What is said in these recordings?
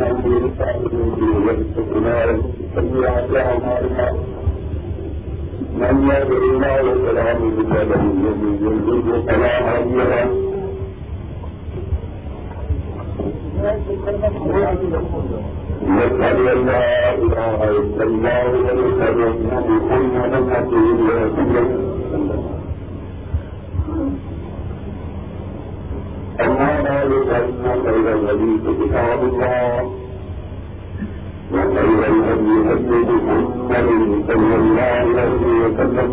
من بعد فإن خير الحديث كتاب الله. وخير الهدي هدي محمد صلى الله عليه وسلم.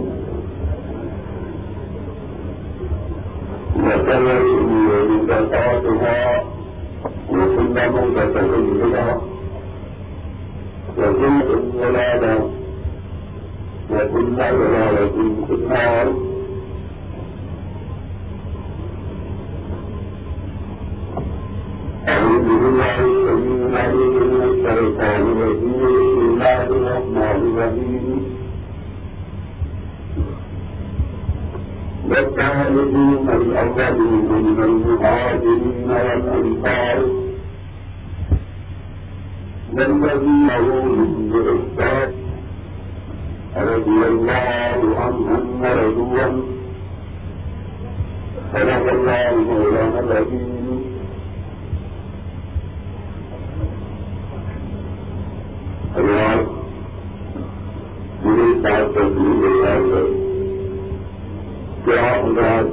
وشر الأمور محدثاتها. وكل محدثة بدعة. وكل ضلالة. وكل ضلالة في النار. والسابقون الأولين من المهاجرين والأنصار والذين هم بإحسان رضي الله عنهم ورضوا عنه صدق الله مولانا العظيم اللہ میرے ساتھ تصویر کے ساتھ کیا انداز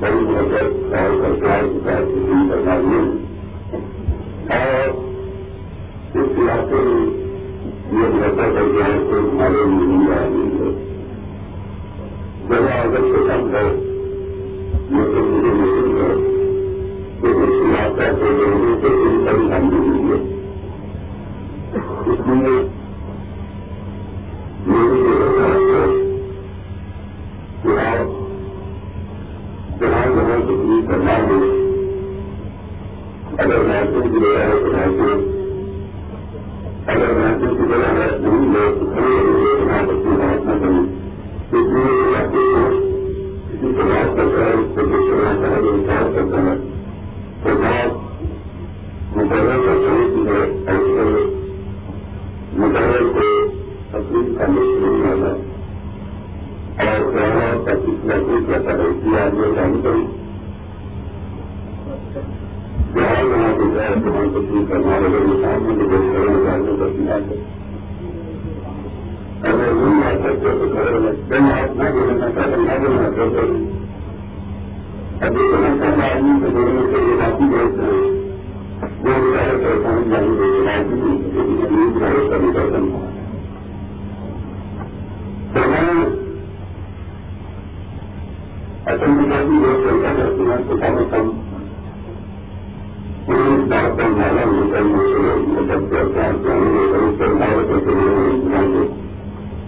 بڑی مدد اور سرکار کے ساتھ کرنا اور اس علاقے میں یہ مدد کر جائے تو ہمارے نہیں آ ہے۔ جگہ اگر سے کم ہے یہ تو مجھے ہے کہ اس علاقہ لوگوں کو ان پر ہم نہیں ہے اس لیے ہے اگر محسوس کی جگہ ہے تو محسوس اگر محسوس کی جگہ ہے نہیں ہے تو کھڑے ہوئے بات نہ کریں اس لیے علاقے کو کسی سے بات کرتا ہے اس کو کچھ کرنا چاہے کرتا ہے تو بات مقرر کا شروع ہے ایسے مقرر کو تقریب کا مشکل نہیں اور کہنا کا کس نہ کچھ ایسا کیا یہ جانتے جہاں جہاں کو جائے وہاں تقریب کرنا اگر انسان میں جو کرنا چاہتے تو کیا ہے اگر نہیں آ سکتے تو گھر میں کہیں آپ نہ جڑنا چاہتے نہ جڑنا چاہتے ابھی تو آدمی سے جڑنے کے لیے باقی بہت ہیں۔ وہ چاہے پریشان جانے کے لیے کرنا تو میں اصل میں کافی لوگ ہیں تو کم از کم اس بات مطلب ہے کہ ہم اس پر مارا کرتے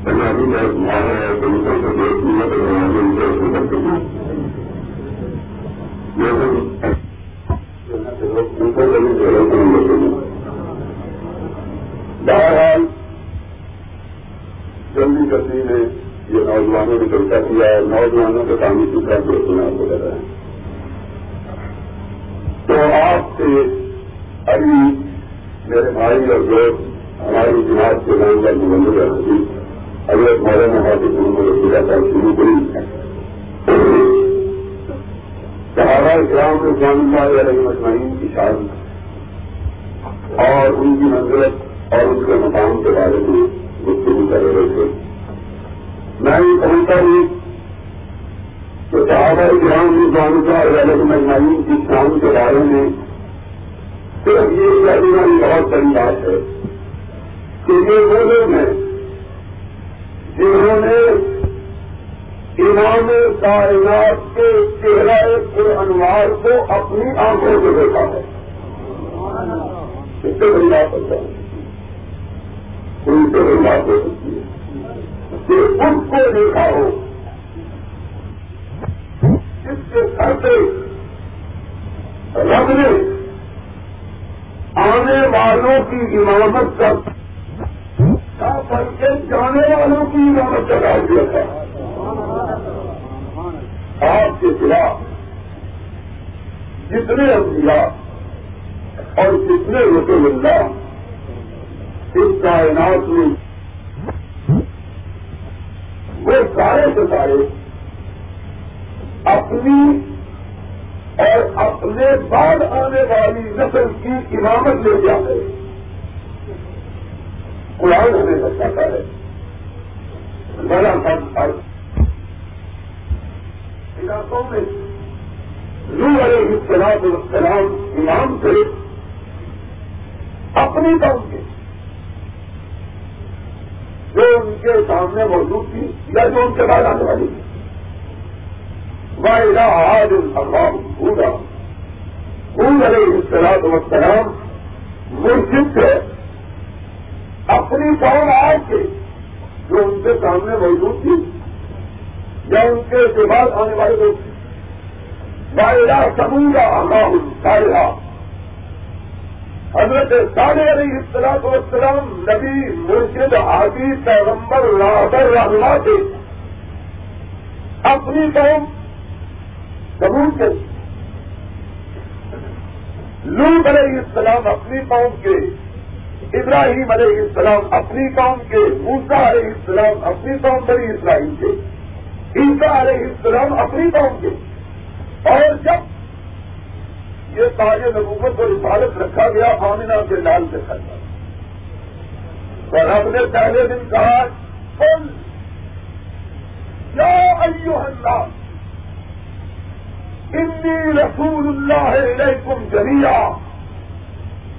پنجابی مارا ہے تو ان کو دیکھ لیا تو ان کو کرتے ہیں بہرحال جلدی کرتی نے یہ نوجوانوں نے چرچا کیا اور نوجوانوں کا کام کی کا جو سنا وغیرہ ہے تو آپ سے ابھی میرے بھائی اور دوست، ہماری جماعت کے نام کا مبنی رہتی اگر ہمارے وہاں سے کو رکھی جاتا شروع کری صحابہ اسلام کے جان علیہ مجمعین کی شان اور ان کی منزلت اور ان کے مقام کے بارے میں گفتگو کر رہے تھے۔ میں یہ سمجھتا ہوں کہ صحابہ اسلام کی جان علیہ مجمعین کی شان کے بارے میں صرف یہ کہنا بھی بہت بڑی بات ہے کہ یہ وہ لوگ ہیں جنہوں نے امام کائنات کے چہرہ کے انوار کو اپنی آنکھوں سے دیکھا ہے۔ اس سے بڑی بات ہوتا ہے۔ ان سے بڑی بات ہو سکتی ہے۔ کہ اس کو دیکھا ہو۔ اس کے سر سے رب نے آنے والوں کی امامت کا بلکہ جانے والوں کی امامت کا دیا تھا۔ آپ کے خلاف جتنے انبیاء اور کتنے رسول اللہ اس کائنات میں وہ سارے کے سارے اپنی اور اپنے بعد آنے والی نسل کی امامت لے جا ہے قرآن ہمیں بتاتا ہے۔ بڑا سب علیہ السلام امام سے اپنی قوم کے جو ان کے سامنے موجود تھی، یا جو ان کے بعد آنے والی تھی۔ واحدہ آج الحمام پورا پور علیہ السلام السلام مرشد سے اپنی قوم آج کے جو ان کے سامنے موجود تھی، یا ان کے بعد آنے والے لوگ تھے۔ واحدہ سمندہ ہمام سارا حضرت علیہ السلام والسلام نبی مرشد عادی پیغمبر رابر رہنا کے اپنی قوم قبول کے۔ لوٹ علیہ السلام اپنی قوم کے، ابراہیم علیہ السلام اپنی قوم کے موسا علیہ السلام اپنی قوم بڑی اسرائیل کے عیسا علیہ السلام اپنی قوم کے۔ اور جب یہ تاج نبوت اور عبادت رکھا گیا آمنا کے لال سے کرنا اور رب نے پہلے دن کہا کل یا ایو اللہ انی رسول اللہ علیکم جمیا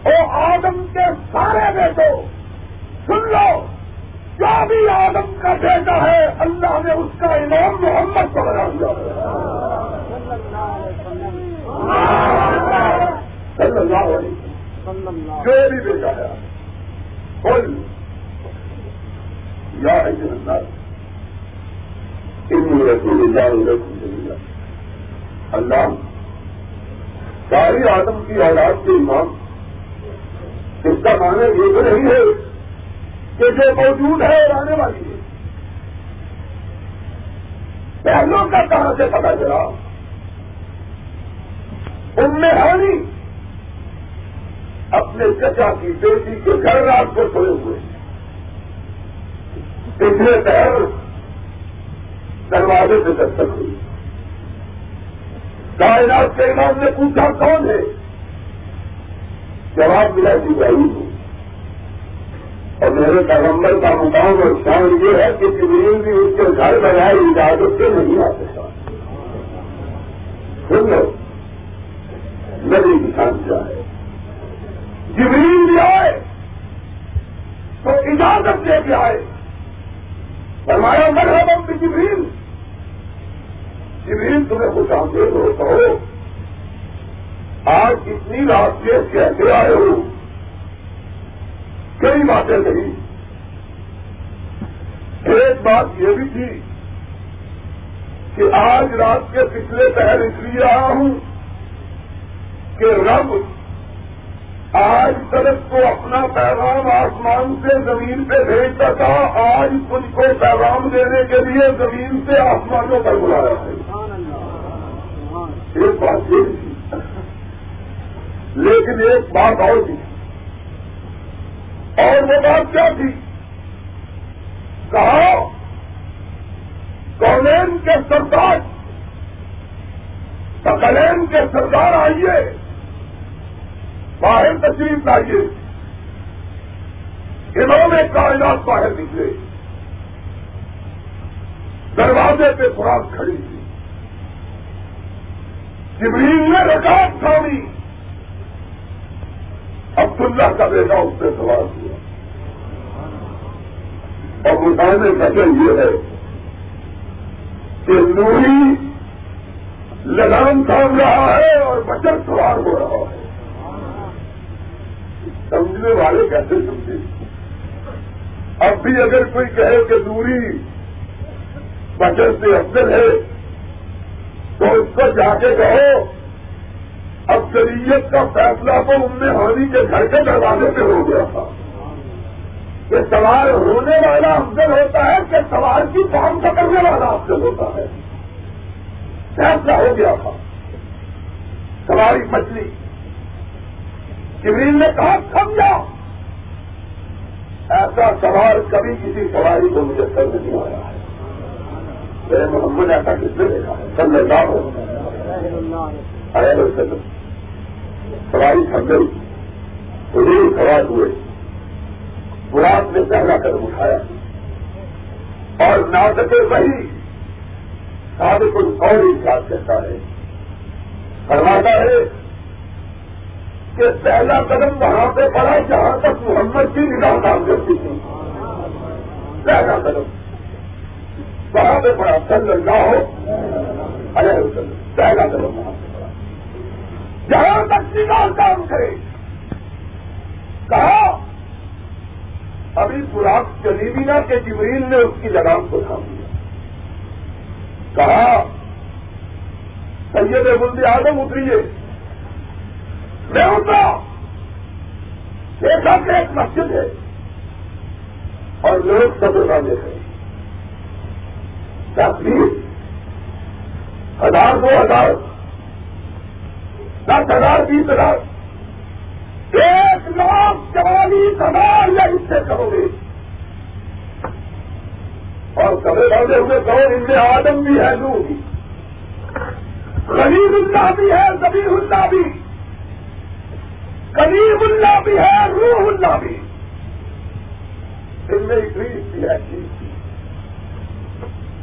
او آدم کے سارے بیٹو سن لو، کیا بھی آدم کا بیٹا ہے، اللہ نے اس کا امام محمد کو بنا دیا۔ صلی اللہ علیہ جو بھی بیٹا ہے بول یا رسول اللہ اللہ ساری آدم کی اولاد کے امام۔ اس کا معنی یہ تو نہیں ہے کہ جو موجود ہے اور آنے والی ہے۔ پہلوں کا کہاں سے پتا چلا؟ ان میں ہانی اپنے چچا کی بیٹی کے گھر رات کو کھڑے ہوئے۔ پچھلے پیر دروازے سے دستک ہوئی۔ کائنات کے امام نے پوچھا، کون ہے؟ جواب ملا کہ وہی ہوں اور میرے پیغمبر کا مقام اور شان یہ ہے کہ زمین بھی اس کے گھر بنائے اجازت سے نہیں آ سکتا سن لو۔ نبی کسان کیا ہے جبریل بھی آئے تو اجازت لے کے آئے۔ فرمایا، مرحبا بھی جبریل۔ جبریل تمہیں کچھ آمدید ہو۔ کہو آج اتنی رات سے کیسے آئے ہو۔ کئی باتیں نہیں۔ ایک بات یہ بھی تھی کہ آج رات کے پچھلے پہر اس لیے آیا ہوں۔ کہ رب آج تک کو اپنا پیغام آسمان سے زمین پہ بھیجتا تھا، آج کچھ کو پیغام دینے کے لیے زمین سے آسمانوں پر بلایا ہے۔ ایک بات یہ تھی۔ لیکن ایک بات اور تھی۔ اور وہ بات کیا تھی؟ کہا کالین کے سردار، سکلین کے سردار آئیے۔ باہر تشریف لائیے۔ انہوں نے کائنات باہر نکلے۔ دروازے پہ خوراک کھڑی تھی۔ جبریل نے رکاوٹ تھامی۔ عبداللہ کا بیٹا اس سے سوال ہوا اور بتانے کا یہ ہے کہ نوری لگام تھام رہا ہے اور بچت سوار ہو رہا ہے۔ سمجھنے والے کیسے سمجھے؟ اب بھی اگر کوئی کہے کہ دوری بچر سے افضل ہے، تو اس کو جا کے کہو اب شریعت کا فیصلہ تو ان میں ہانی کے گھر کے دروازے پہ ہو گیا تھا۔ کہ سوار ہونے والا افضل ہوتا ہے کہ سوار کی کام پکڑنے والا افضل ہوتا ہے۔ فیصلہ ہو گیا تھا۔ سواری مچھلی جبریل نے کہا سمجھا ایسا سوال کبھی کسی سواری کو مجھے سر نہیں آیا ہے۔ میرے محمد ایسا کس نے دیکھا ہے؟ سب لگا ہو سواری تھک گئی۔ خود سوال ہوئے۔ براد نے پہلا قدم اٹھایا۔ اور ناطق وہی صادق اور یاد کرتا ہے۔ فرماتا ہے کہ پہلا قدم وہاں پہ پڑا جہاں تک محمد کی نگاہ کام کرتی تھی۔ پہلا قدم۔ وہاں پہ پڑا چل رہا ہو ارے پہلا قدم وہاں پہ پڑا۔ جہاں تک نگاہ کام کرے۔ کہا، ابھی خوراک چلی بھی نہ کہ جبریل نے اس کی لگام کو تھام دیا کہا، سید بلد آدم اتریے۔ میں اترا دیکھا کہ ایک مسجد ہے اور لوگ سب دیکھ رہے تقریب ہزار دو ہزار، دس ہزار، بیس ہزار۔ ایک لاکھ چوالیس ہزار یا اس سے کرو گے۔ اور کبھی بڑھے ہوئے کہو، ان میں آدم بھی ہے لو بھی۔ غریب اللہ بھی ہے زبیر اللہ بھی۔ قریب اللہ بھی ہے، روح اللہ بھی۔ ان میں بھی ہے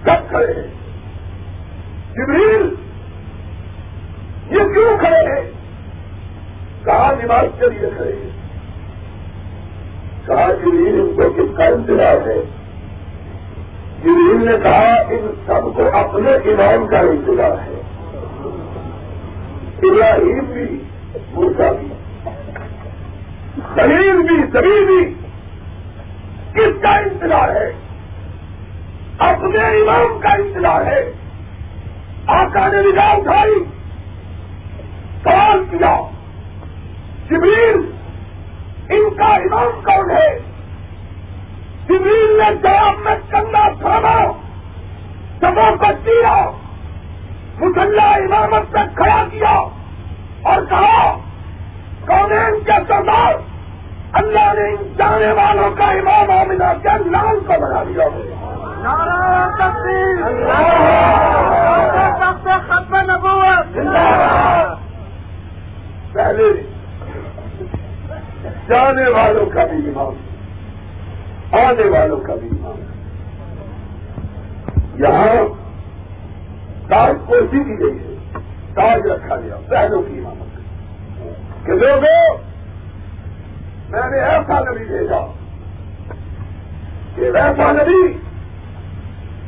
کب کھڑے ہیں؟ جبریل، یہ کیوں کھڑے ہیں؟ کہاں نماز کے لیے کھڑے ہیں؟ کہا جبریل ان کو کس کا انتظار ہے؟ جبریل نے کہا، ان سب کو اپنے امام کا انتظار ہے۔ ابراہیم بھی موسا بھی۔ خلیل بھی، سبھی بھی۔ کس کا انتظار ہے؟ اپنے امام کا انتظار ہے۔ آقا نے نگاہ اٹھائی۔ سوال کیا۔ جبریل، ان کا امام کون ہے؟ جبریل نے جواب میں کندھا تھاما، سبوں کو دیا مسلح امامت پہ کھڑا کیا اور کہا کونین کے سردار؟ اللہ نے ان جانے والوں کا امام آمنا کے نام کو بنا دیا۔ پہلے جانے والوں کا بھی امام آنے والوں کا بھی امام۔ یہاں تاج کوشی کی گئی ہے۔ تاج رکھا گیا پہلو کی امامت۔ کہ لوگوں میں نے ایسا نبی بھیجا کہ ویسا نبی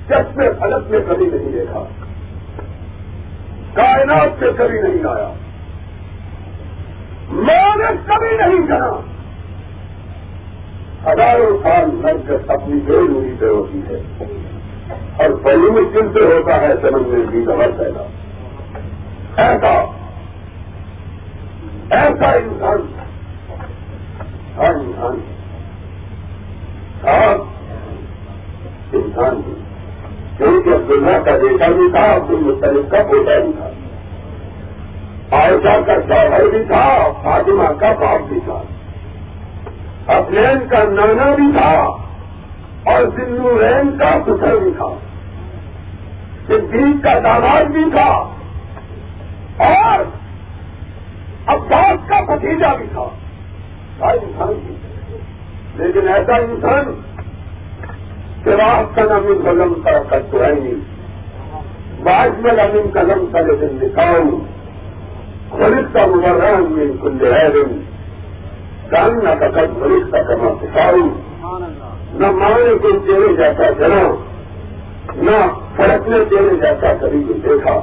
جس میں فلک میں کبھی نہیں دیکھا، کائنات سے کبھی نہیں آیا۔ میں نے کبھی نہیں جنا ہزاروں سال لگ کر اپنی بے روی پہ ہوتی ہے۔ اور پہلو میں کن سے ہوتا ہے سمجھنے کی خبر پیدا ایسا ایسا انسان ہر انسان خاص انسان بھی کیونکہ عبداللہ کا بیٹا بھی تھا عبد المطلف کا بیٹا بھی تھا۔ عائشہ کا شوہر بھی تھا، فاطمہ کا باپ بھی تھا۔ افلین کا نانا بھی تھا، اور سندو رین کا پتھر بھی تھا۔ صدیق کا داماد بھی تھا۔ اور عباس کا بھتیجا بھی تھا۔ ہر انسان کی۔ لیکن ایسا انسان سراغ کا نام قلم کا کرتے نہیں بعض میں نام قلم کا لیکن نکال خرید کا مبران میں کل ہے جاننا کا کب خرید کا کما سکھاؤں نہ مانے کو چہرے جاتا جنا۔ نہ فرقنے دینے جیسا کبھی بھی دیکھا۔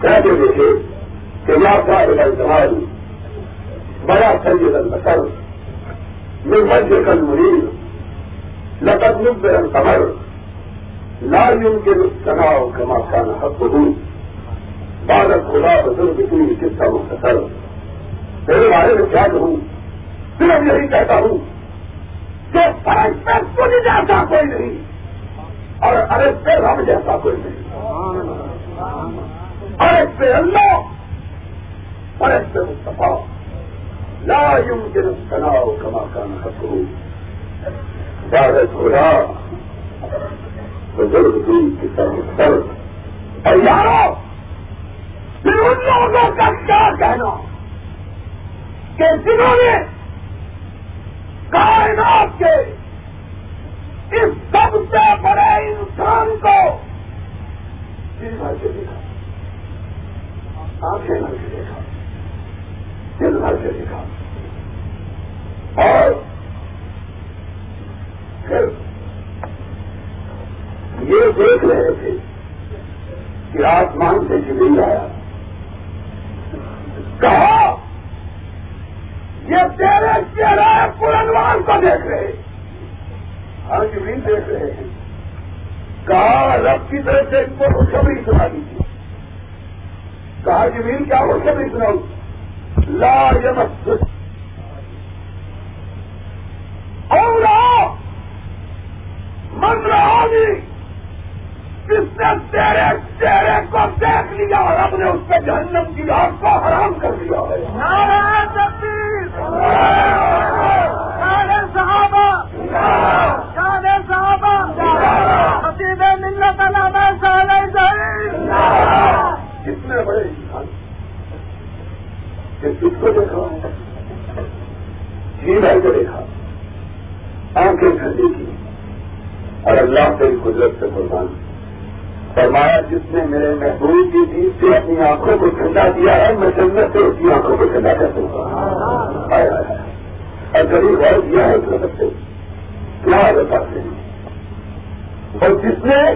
کہتے دیکھے کہ لا کا تمہاری بڑا سید البسر میں مجھے کل مرید لقد مبرن قمر لا يمكن السماع كما كان حقه. بعد خدا بزرگ کی کس مختصر. میرے بارے میں کیا کہوں صرف یہی کہتا ہوں کہ فرق میں کچھ جیسا کوئی نہیں اور ارے پہ رب جیسا کوئی نہیں ارے پہ اللہ. ارے پہ مستفا لا يمكن الثناء كما كان حقه بعد الهدى بزرگ دین کی طرف طرف اور یارو پھر ان لوگوں کا کیا کہنا کہ جنہوں نے کائنات کے اس سب سے بڑے انسان کو دل آنکھیں بھر کے دیکھا دل بھر کے دیکھا اور پھر یہ دیکھ رہے تھے کہ آسمان سے جبریل آیا۔ کہا، یہ تیرے چہرے پورنوان کو دیکھ رہے۔ ہر جبریل دیکھ رہے ہیں۔ کہا، رب کی طرف سے ان کو خوشخبری سنا دیجیے کہا، جبریل، کیا خوشخبری سناؤں؟ لا یمس اور من رہا جس نے تیرے چہرے کو دیکھ لیا اور ہم نے اس پہ جہنم کی آگ کو ہرا کر دیا ہے صحابہ صحابہ حسیب ملت علامہ کتنے بڑے انسان کہ کس کو دیکھا۔ جی بھائی کو دیکھا۔ آنکھیں ٹھنڈی کی اور اللہ تیری قدرت سے قربان۔ فرمایا، جس نے میرے محبوب کی چیز سے اپنی آنکھوں کو ٹھنڈا دیا ہے، میں جنت سے اس کی آنکھوں کو ٹھنڈا کر دوں گا۔ اور غریب غور دیا ہے اس سے۔ کیا بتاتے ہیں اور جس نے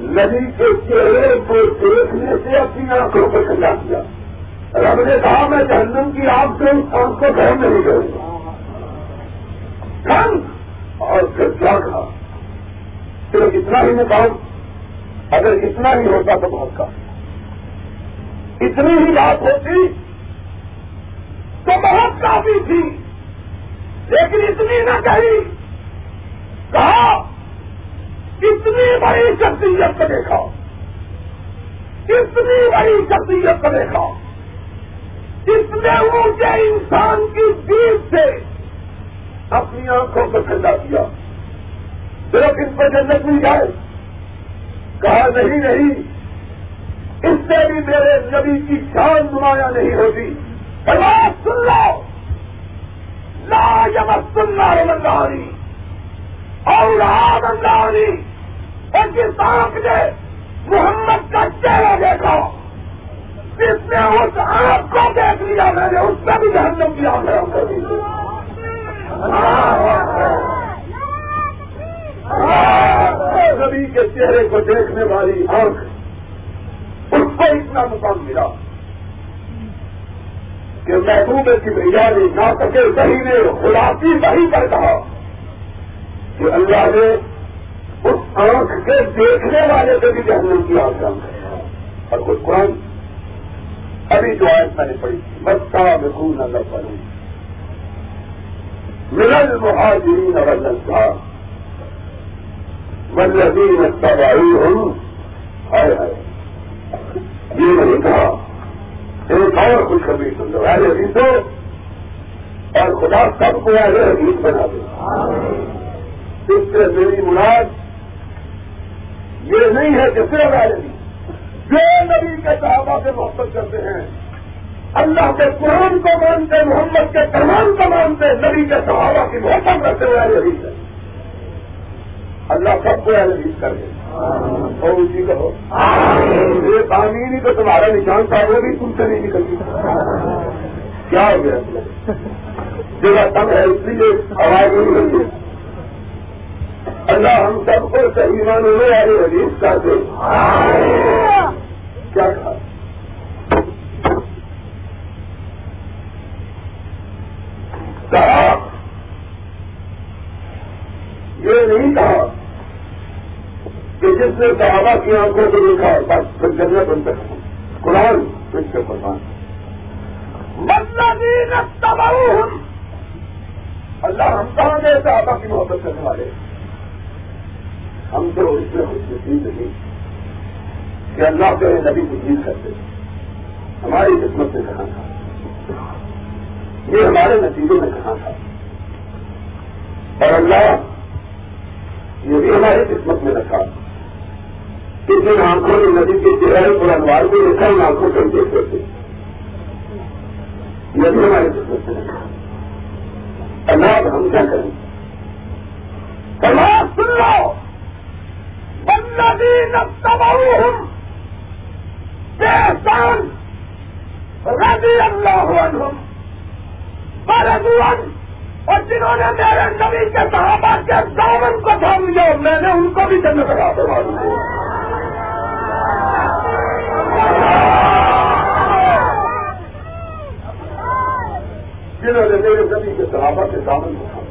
ندی کے چہرے کو دیکھنے سے اپنی آنکھوں کو ٹھنڈا کیا۔ رب نے کہا، میں جہنم کی آگ سے اس آنکھ کو گرم نہیں کروں گا اور پھر کیا کہا صرف اتنا ہی مقام اگر اتنا ہی ہوتا تو بہت کا اتنی ہی بات ہوتی تو بہت کافی تھی۔ لیکن اتنی نہ کہی۔ کہا، اتنی بڑی شخصیت کو دیکھا۔ اتنی بڑی شخصیت کو دیکھا۔ اتنے اونچے انسان کی جیت سے اپنی آنکھوں کو ٹھنڈا کیا۔ صرف اس پر جنت مل جائے کہا، نہیں نہیں، اس سے بھی میرے نبی کی شان نمایاں نہیں ہوتی۔ سن لو۔ لا یمس سننا رمندانی اور رامندانی اور جس آنکھ نے محمد کا چہرہ دیکھا۔ جس نے اس آنکھ کو دیکھ لیا، میں نے اس سے بھی جہنم کی آنکھ کر دی نبی کے چہرے کو دیکھنے والی آنکھ، اس کو اتنا مقام ملا کہ محبوب کی میاری نہ سکے صحیح نے خلاصی وہی پر کہا کہ اللہ نے اس آنکھ کے دیکھنے والے سے بھی جہنم کی آنکھ اور کچھ قرآن ابھی جو آیت میں نے پڑھی۔ تھی بچہ میں خون نظر پڑوں ملن مہاجرین اور اللہ والذین اتبعوهم۔ ہائے ہائے یہ نہیں کہا، ایک اور خوشخبری سن لو۔ اہل حدیثوں اور خدا سب کو اہل حدیث بنا دے۔ اس سے میری مراد یہ نہیں ہے کہ صرف اہل حدیث۔ جو نبی کے صحابہ سے محبت کرتے ہیں اللہ کے قرآن کو مانتے محمد کے فرمان کو مانتے نبی کے صحابہ کی محبت کرتے ہوئے اہل حدیث ہے۔ اللہ سب کو حدیث کر دے۔ اور اسی کہو یہ تعمیر تو تمہارا نشان تھا وہ بھی تم سے نہیں نکلتی کیا ہو گیا؟ جگہ کم ہے اس لیے آواز نہیں نکلتی اللہ ہم سب کو صحیح ماننے والے حدیث کر دے۔ کیا کہا، یہ نہیں کہا کہ جس نے صحابہ کی آنکھوں کو دیکھا، بس پھر جنت بن سکتا قرآن پھر سے قربان مطلب اللہ ہم کہاں گئے صحابہ کی محبت کرنے والے؟ ہم تو اس میں خوش نصیب نہیں۔ کہ اللہ کے نبی کو جیت کرتے ہماری قسمت سے کہاں تھا؟ یہ ہمارے نتیجے میں کہاں تھا؟ اور اللہ یہ بھی ہماری قسمت میں رکھا۔ کہ جن آنکھوں نے ندی کے چہرے پر انوار کو دیکھا، ان آنکھوں سے دیکھ سکتے یہ بھی ہماری قسمت میں رکھا۔ اللہ، اب ہم کیا کریں؟ سماج سن لو والذین اتبعوهم رضی اللہ عنہم ورضوا اور جنہوں نے میرے نبی کے صحابہ کے دامن کو تھام لیا، میں نے ان کو بھی جنت لگا کروا دیا۔ جنہوں نے میرے نبی کے صحابہ کے دامن کو تھام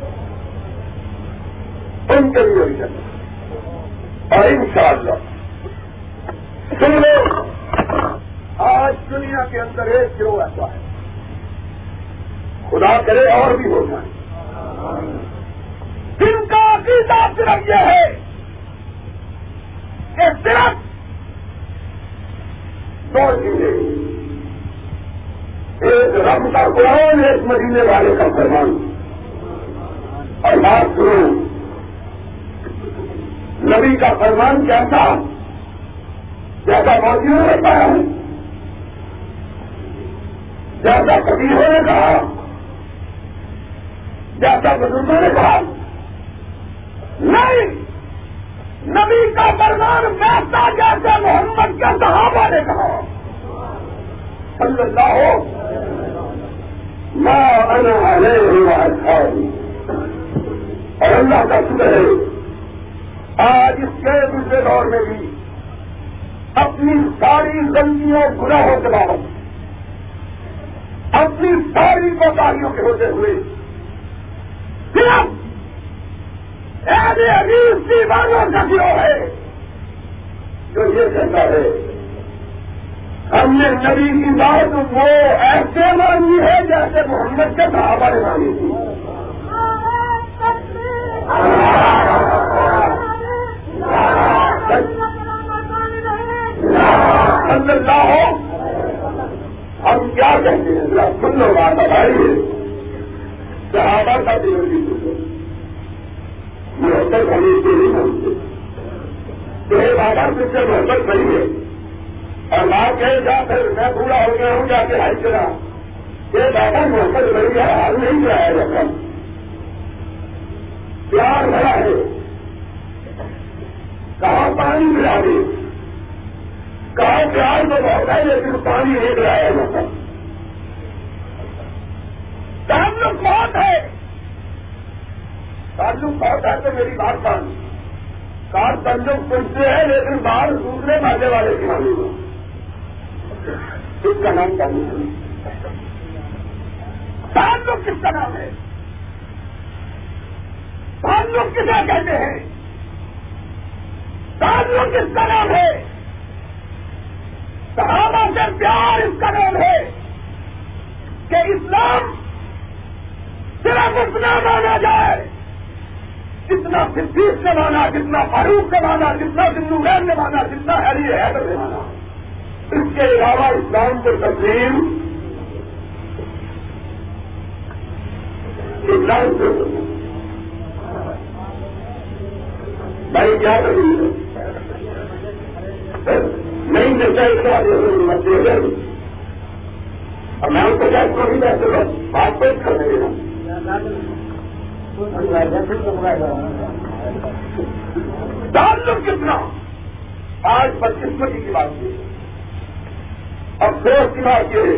ان کے لیے بھی جنت۔ اور ان شاء اللہ سن لو آج دنیا کے اندر ایک گروہ ایسا ہے، خدا کرے اور بھی ہو جائے۔ جن کا عقیدہ صرف یہ ہے کہ صرف دو چیزیں۔ ایک رب کا قرآن، ایک مہینے والے کا فرمان۔ اور بات سنو، نبی کا فرمان کیسا؟ جیسا موجود رہتا ہے۔ جیسا کبھی نے کہا۔ جیسا بزرگوں نے کہا۔ نہیں، نبی کا فرمان ویسا جیسے محمد کے صحابہ نے کہا۔ صلی اللہ ہو انا اور اللہ کا شکر ہے، آج اس کے دوسرے دور میں بھی اپنی ساری غلطیوں گناہوں کے باوجود اپنی ساری کوتاہیوں کے ہوتے ہوئے صرف اہل حدیث دیوانوں کا گروہ ہے جو یہ کہتا ہے ہم نے نبی کی بات وہ ایسے مانی ہے جیسے محمد کے صحابہ نے مانی تھی اللہ ہو ہم کیا کہتے ہیں ذرا سن لو بات بتائیے۔ صحابہ کا دیو جی محبت ہونے سے نہیں مانتے تو یہ بابا سے سے محبت نہیں ہے۔ اور ماں کہے جا پھر میں پورا ہو گیا ہوں، جا کے ہائی کرا۔ یہ بابا محبت بڑی ہے، حال نہیں کرایا جاتا پیار بڑا ہے۔ کہاں پانی ملا دے؟ کہاں پیار تو بہت ہے، لیکن پانی نہیں کرایا جاتا تعلق بہت ہے۔ تعلق بہت ہے تو میری بات مان۔ کار تعلق پوچھتے ہیں، لیکن باہر دوسرے مالے والے کی مانی۔ ہو اس کا نام تعلق تعلق کس کا نام ہے؟ تعلق کسے کہتے ہیں؟ تعلق کس کا نام ہے؟ صحابہ سے پیار اس کا نام ہے کہ اسلام صرف اتنا مانا جائے، جتنا صدیق نے مانا، جتنا فاروق نے مانا، جتنا سندوین نے مانا، جتنا ہری حیدر نے مانا۔ اس کے علاوہ اسلام کو تسلیم اسلام کو بھائی کیا کری نہیں جیسا اس کا مسئلے اور میں ان کو کیا کو نہیں بیٹھے بات پیش کر دیں تعلق کتنا۔ آج بدقسمتی کی بات کی افسوس کی بات یہ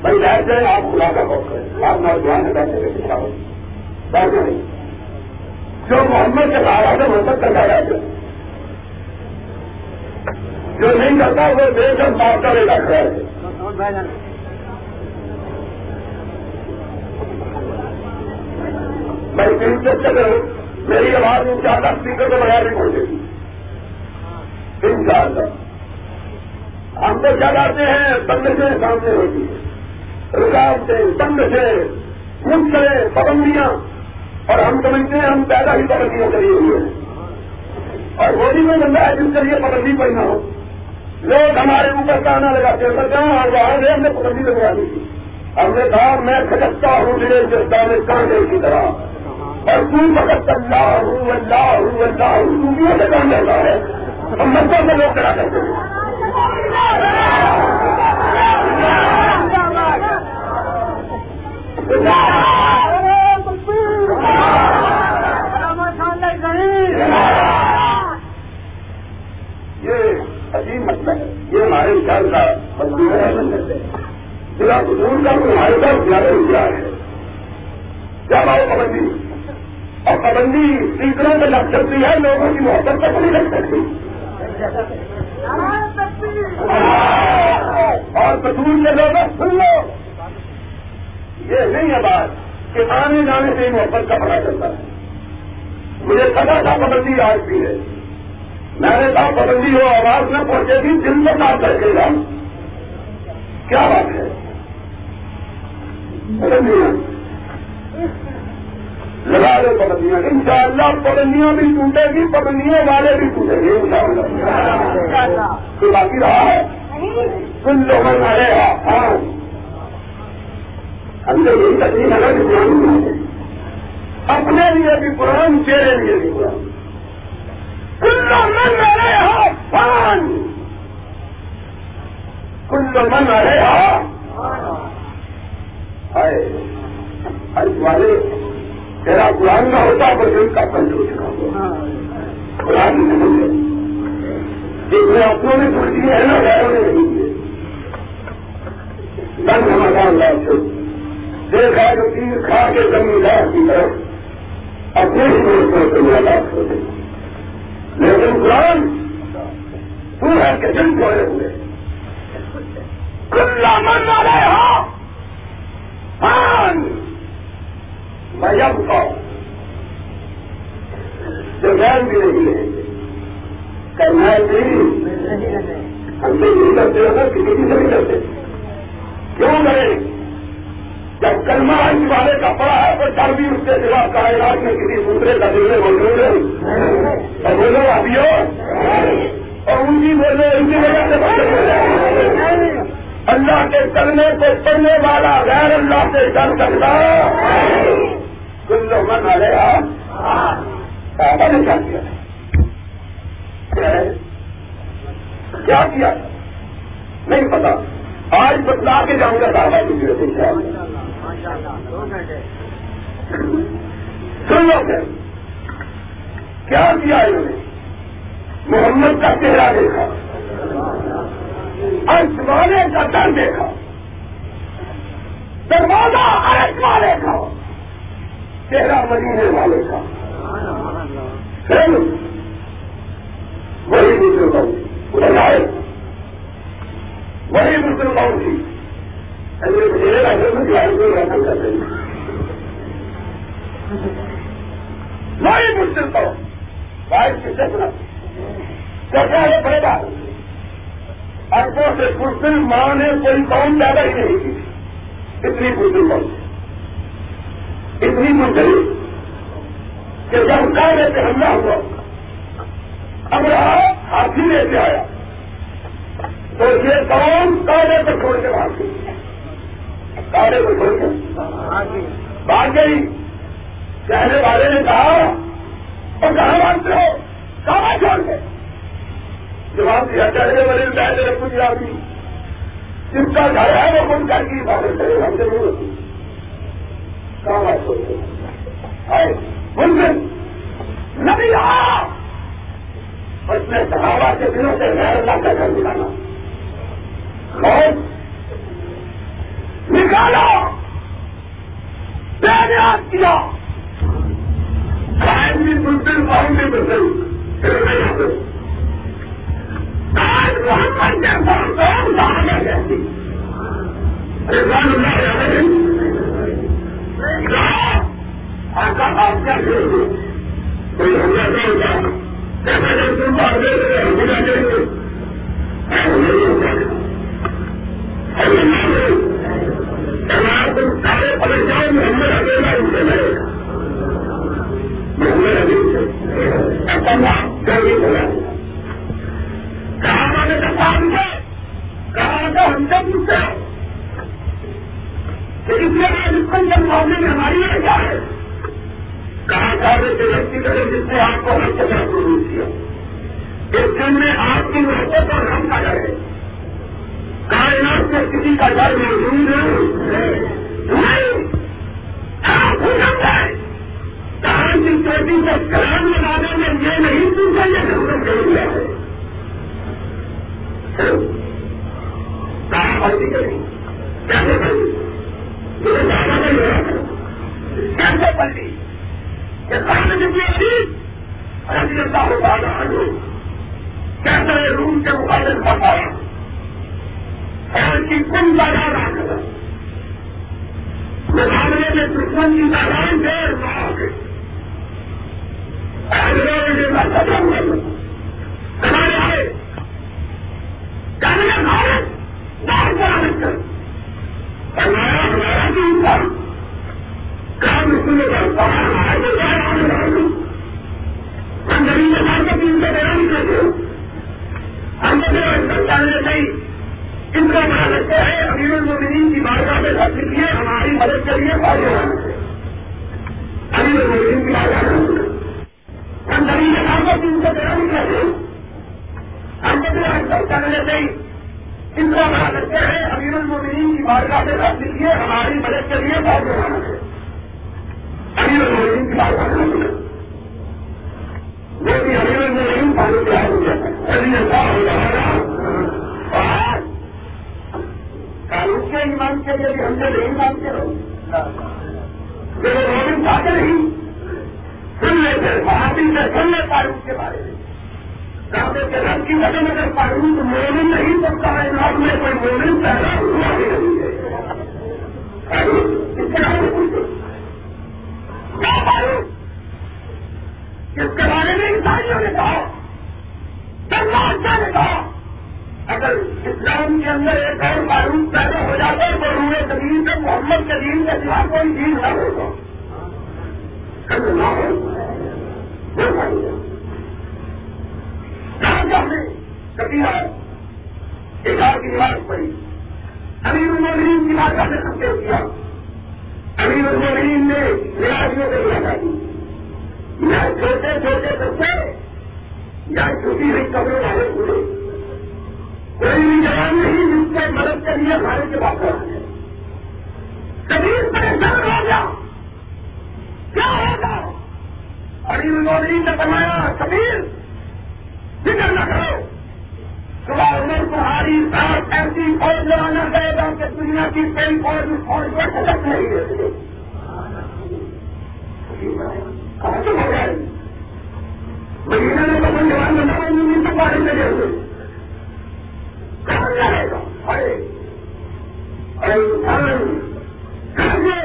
بھائی بیٹھ جائیں، آپ خدا کا خوف کریں۔ آپ نوجوان ہے بیٹھے گئے بیٹھے نہیں جو محمد کے سارا سے محبت کرتا ہے جو نہیں کرتا وہ بے شک بات کا ریلا کھڑا ہے۔ بھائی دل سے چلے میری آواز ان شاء اللہ اسپیکر کو بغیر نہیں پہنچے گی۔ ان شاء اللہ۔ ہم تو کیا کرتے ہیں؟ بندشیں سامنے ہوتی ہیں۔ رکاوٹیں، بندشیں منشریں پابندیاں۔ اور ہم سمجھتے ہیں ہم پیدا ہی پابندیاں کریے ہوئے ہیں۔ اور وہ بھی کوئی بندہ ہے جس کے لیے پابندی کوئی نہ ہو۔ لوگ ہمارے اوپر کہنا لگاتے ہیں سر کہاں ہم نے پابندی لگوا دی تھی ہم نے کہا میں کھجکتا ہوں میرے جسدان کانڈے کی طرح اور تو بہت اللہ ہوں اللہ ہوں اللہ ہوں تو بھی ایسے کام جاتا ہے ہم مدد میں لوگ کرا کرتے ہیں یہ عجیب مسئلہ ہے یہ ہمارے خیال کا مزدور ہے۔ ضلع حضور کا ہمارے پاس زیادہ روزگار ہے۔ جب آؤ پابندی؟ اور پابندی اسپیکروں پہ لگ سکتی ہے، لوگوں کی محبت تک نہیں لگ سکتی۔ اور قصور کے لوگ سن لو۔ یہ نہیں ہے بات کہ آنے جانے سے ہی محبت کا پتا چلتا ہے۔ مجھے پتا تھا پابندی آج بھی ہے۔ میں نے کہا، پابندی ہو، آواز نہ پہنچے گی، دل میں کام کر کے گا کیا بات ہے؟ لگا دو پابندیاں۔ ان شاء اللہ پابندیاں بھی ٹوٹے گی، پابندیوں والے بھی ٹوٹے گی ان شاء اللہ تو باقی رہا ہے؟ کل لوگوں میں رہے ہاں۔ ہم تو یہی تکلیف ہے اپنے لیے بھی قرآن، تیرے لیے بھی قرآن۔ کل من رہے ہو پان کل من رہے ہو والے تیرا قرآن کا ہوتا پر دل کا پنج ہو چکا قرآن جس میں اپنوں نے چھوڑ دیے ہے نا غیروں نے نہیں دیے بند رمضان لا چھوڑ دیکھا جو تیر کھا کے زمیندار کی طرف اپنے ہی دوستوں سے ملاقات ہو گئی لیکن قرآن تو ہے کہ دل ہوئے۔ کلا من والے ہو پان میں کا جو غیر بھی نہیں ہے۔ کرنا نہیں ہم سے نہیں کرتے ہو کسی سے نہیں کرتے۔ کیوں کریں؟ جب کلمہ اس والے کا پڑا ہے، تو ڈر بھی اس کے سوا کائنات میں کسی دوسرے کا دل میں موجود ہے۔ اور بولو ابھی ہو اور ان کی بولے ان کی وجہ سے اللہ کے کرنے کو پڑھنے والا غیر اللہ سے ڈر سکتا۔ کل من آ گیا نے کیا کیا؟ کیا کیا؟ نہیں پتا۔ آج بتلا کے جاؤں گا صحابہ کی ضرورت پھر کیا کیا انہوں نے؟ محمد کا چہرہ دیکھا۔ ارش والے کا در دیکھا۔ دروازہ ارش والے کا چہرہ مدینے والے کا۔ پھر وہی مسلم ادھر آئے۔ وہی مسلم تھی وہی مسلم بھائی ہے پڑے گا اربوں سے ماں نے کوئی قوم زیادہ ہی نہیں۔ کی اتنی مسلم قوم اتنی مسلم کہ جب کاغذ پہ حملہ ہوا، اب رہا، ہاتھی لے کے آیا۔ تو یہ قوم کاغذ پہ چھوڑ کے بھاگ گئی۔ کاغذ پہ چھوڑ کے بھاگ گئی کہنے والے نے کہا اور کہاں بھاگتے ہو؟ کہاں چھوڑ کے جواب دیا چڑھنے والے بیٹھے کچھ آدمی جس کا گھر ہے وہ کون گھر کی باتیں کرے ہم ہوتی کہاں ممکن نبی آ! اس نے صحابہ کے دنوں سے غیر اللہ کا گھر نکالا خوف نکالا بے کیا قائم بھی مسلم قوم آج محمد کے ساتھ سامنے جیسی رضوان اللہ علیہ آقا آپ کیا کرو کوئی حملہ نہیں ہوتا۔ کیسا جب بات دے رہے حملہ نہیں ہوتا۔ اگر جاؤ محمد اکیلا ان گا محمد ابھی ایسا نام جلدی کہاں ہم سے پوچھا اس میں ہماری ہے کہاں سے ویکتی کرے جس نے آپ کو ہم سے محسوس کیا اس دن میں آپ کی محبت اور ہم کا ڈر کائنات میں کسی کا ڈر موجود نہیں۔ آپ ہو جاتا ہے کی چوٹی سے کلام لگانے میں یہ نہیں پوچھا یہ ضرورت کر دیا ہے۔ کہاں کریں کیسے رضی اللہ تعالیٰ کیسے روم کے مقابل بتایا کی بازار آ کر مقابلے میں دشمن کی تعداد دیر نہ آ گئی۔ ہمارے آئے۔ بھارت کر ہمارا ہمارا بھی کام ہم زمین کا تین بیان ہو ہم جانے نہیں ان کا بنا لگتا ہے امیر المومنین کی بارگاہ میں حاصل کیے ہماری مدد کے لیے فائدے امیر المومنین کی بارگاہ میں۔ ہم زمین میں بار کا تین سے بیان کرتے ہو ہم کو بیان کر جانے نہیں۔ ان کا بنا لگتا ہے امیر المومنین کی بارگاہ میں حاصل کیے ہماری مدد کے لیے فائدے امیر المومنین کی بارگاہ میں۔ جو بھی امیر المومنین پانی کے ہاتھ میں۔ اللہ ہو رہا اور قانون کے ایمان کے لیے بھی ہم نے نہیں مانتے رہو جو روزن چاہتے نہیں سن لیتے صحافی سے سن لے قانون کے بارے میں کہتے کے رب کی وجہ میں اگر قانون مومن نہیں سکتا ہے نام میں کوئی مومن پیدا ہوا ہی نہیں ہے۔ اس کے بارے میں کیا اس کے بارے میں انسانیوں نے کہا۔ سرماچا نے کہا۔ اگر اسلام کے اندر ایک اور قانون پیدا ہو جاتا ہے، تو روئے زمین سے، محمد کے دین کے سوا کوئی دین نہ ہوگا نہ ہو کہاں کبھی ایک آدھ کی بات پڑی۔ امیر المرین کی بات نے سب کیا۔ امیر المرین نے ریاضیوں کو لگا دی یا چھوٹے چھوٹے بچے یا چھوٹی ہوئی کپڑے والے پورے کوئی بھی جوان نہیں جس سے مدد کے لیے ہمارے کے بات کر رہے کبھی پریشان ہو گیا۔ کیا ہوگا ابھی انہوں نے بنایا کبیر فکر نہ کرو۔ صبح عمر تمہاری ساتھ ایسی فوج لگانا چاہے گا کہ دنیا کی کئی فوج اس فوج کو سجت نہیں ہے۔ کہاں ہو گئے؟ مہینہ میں تو کوئی جوان بنا نہیں تو بارے میں ہوئے۔ کہاں جائے گا؟ ارے ارے انسان، کہاں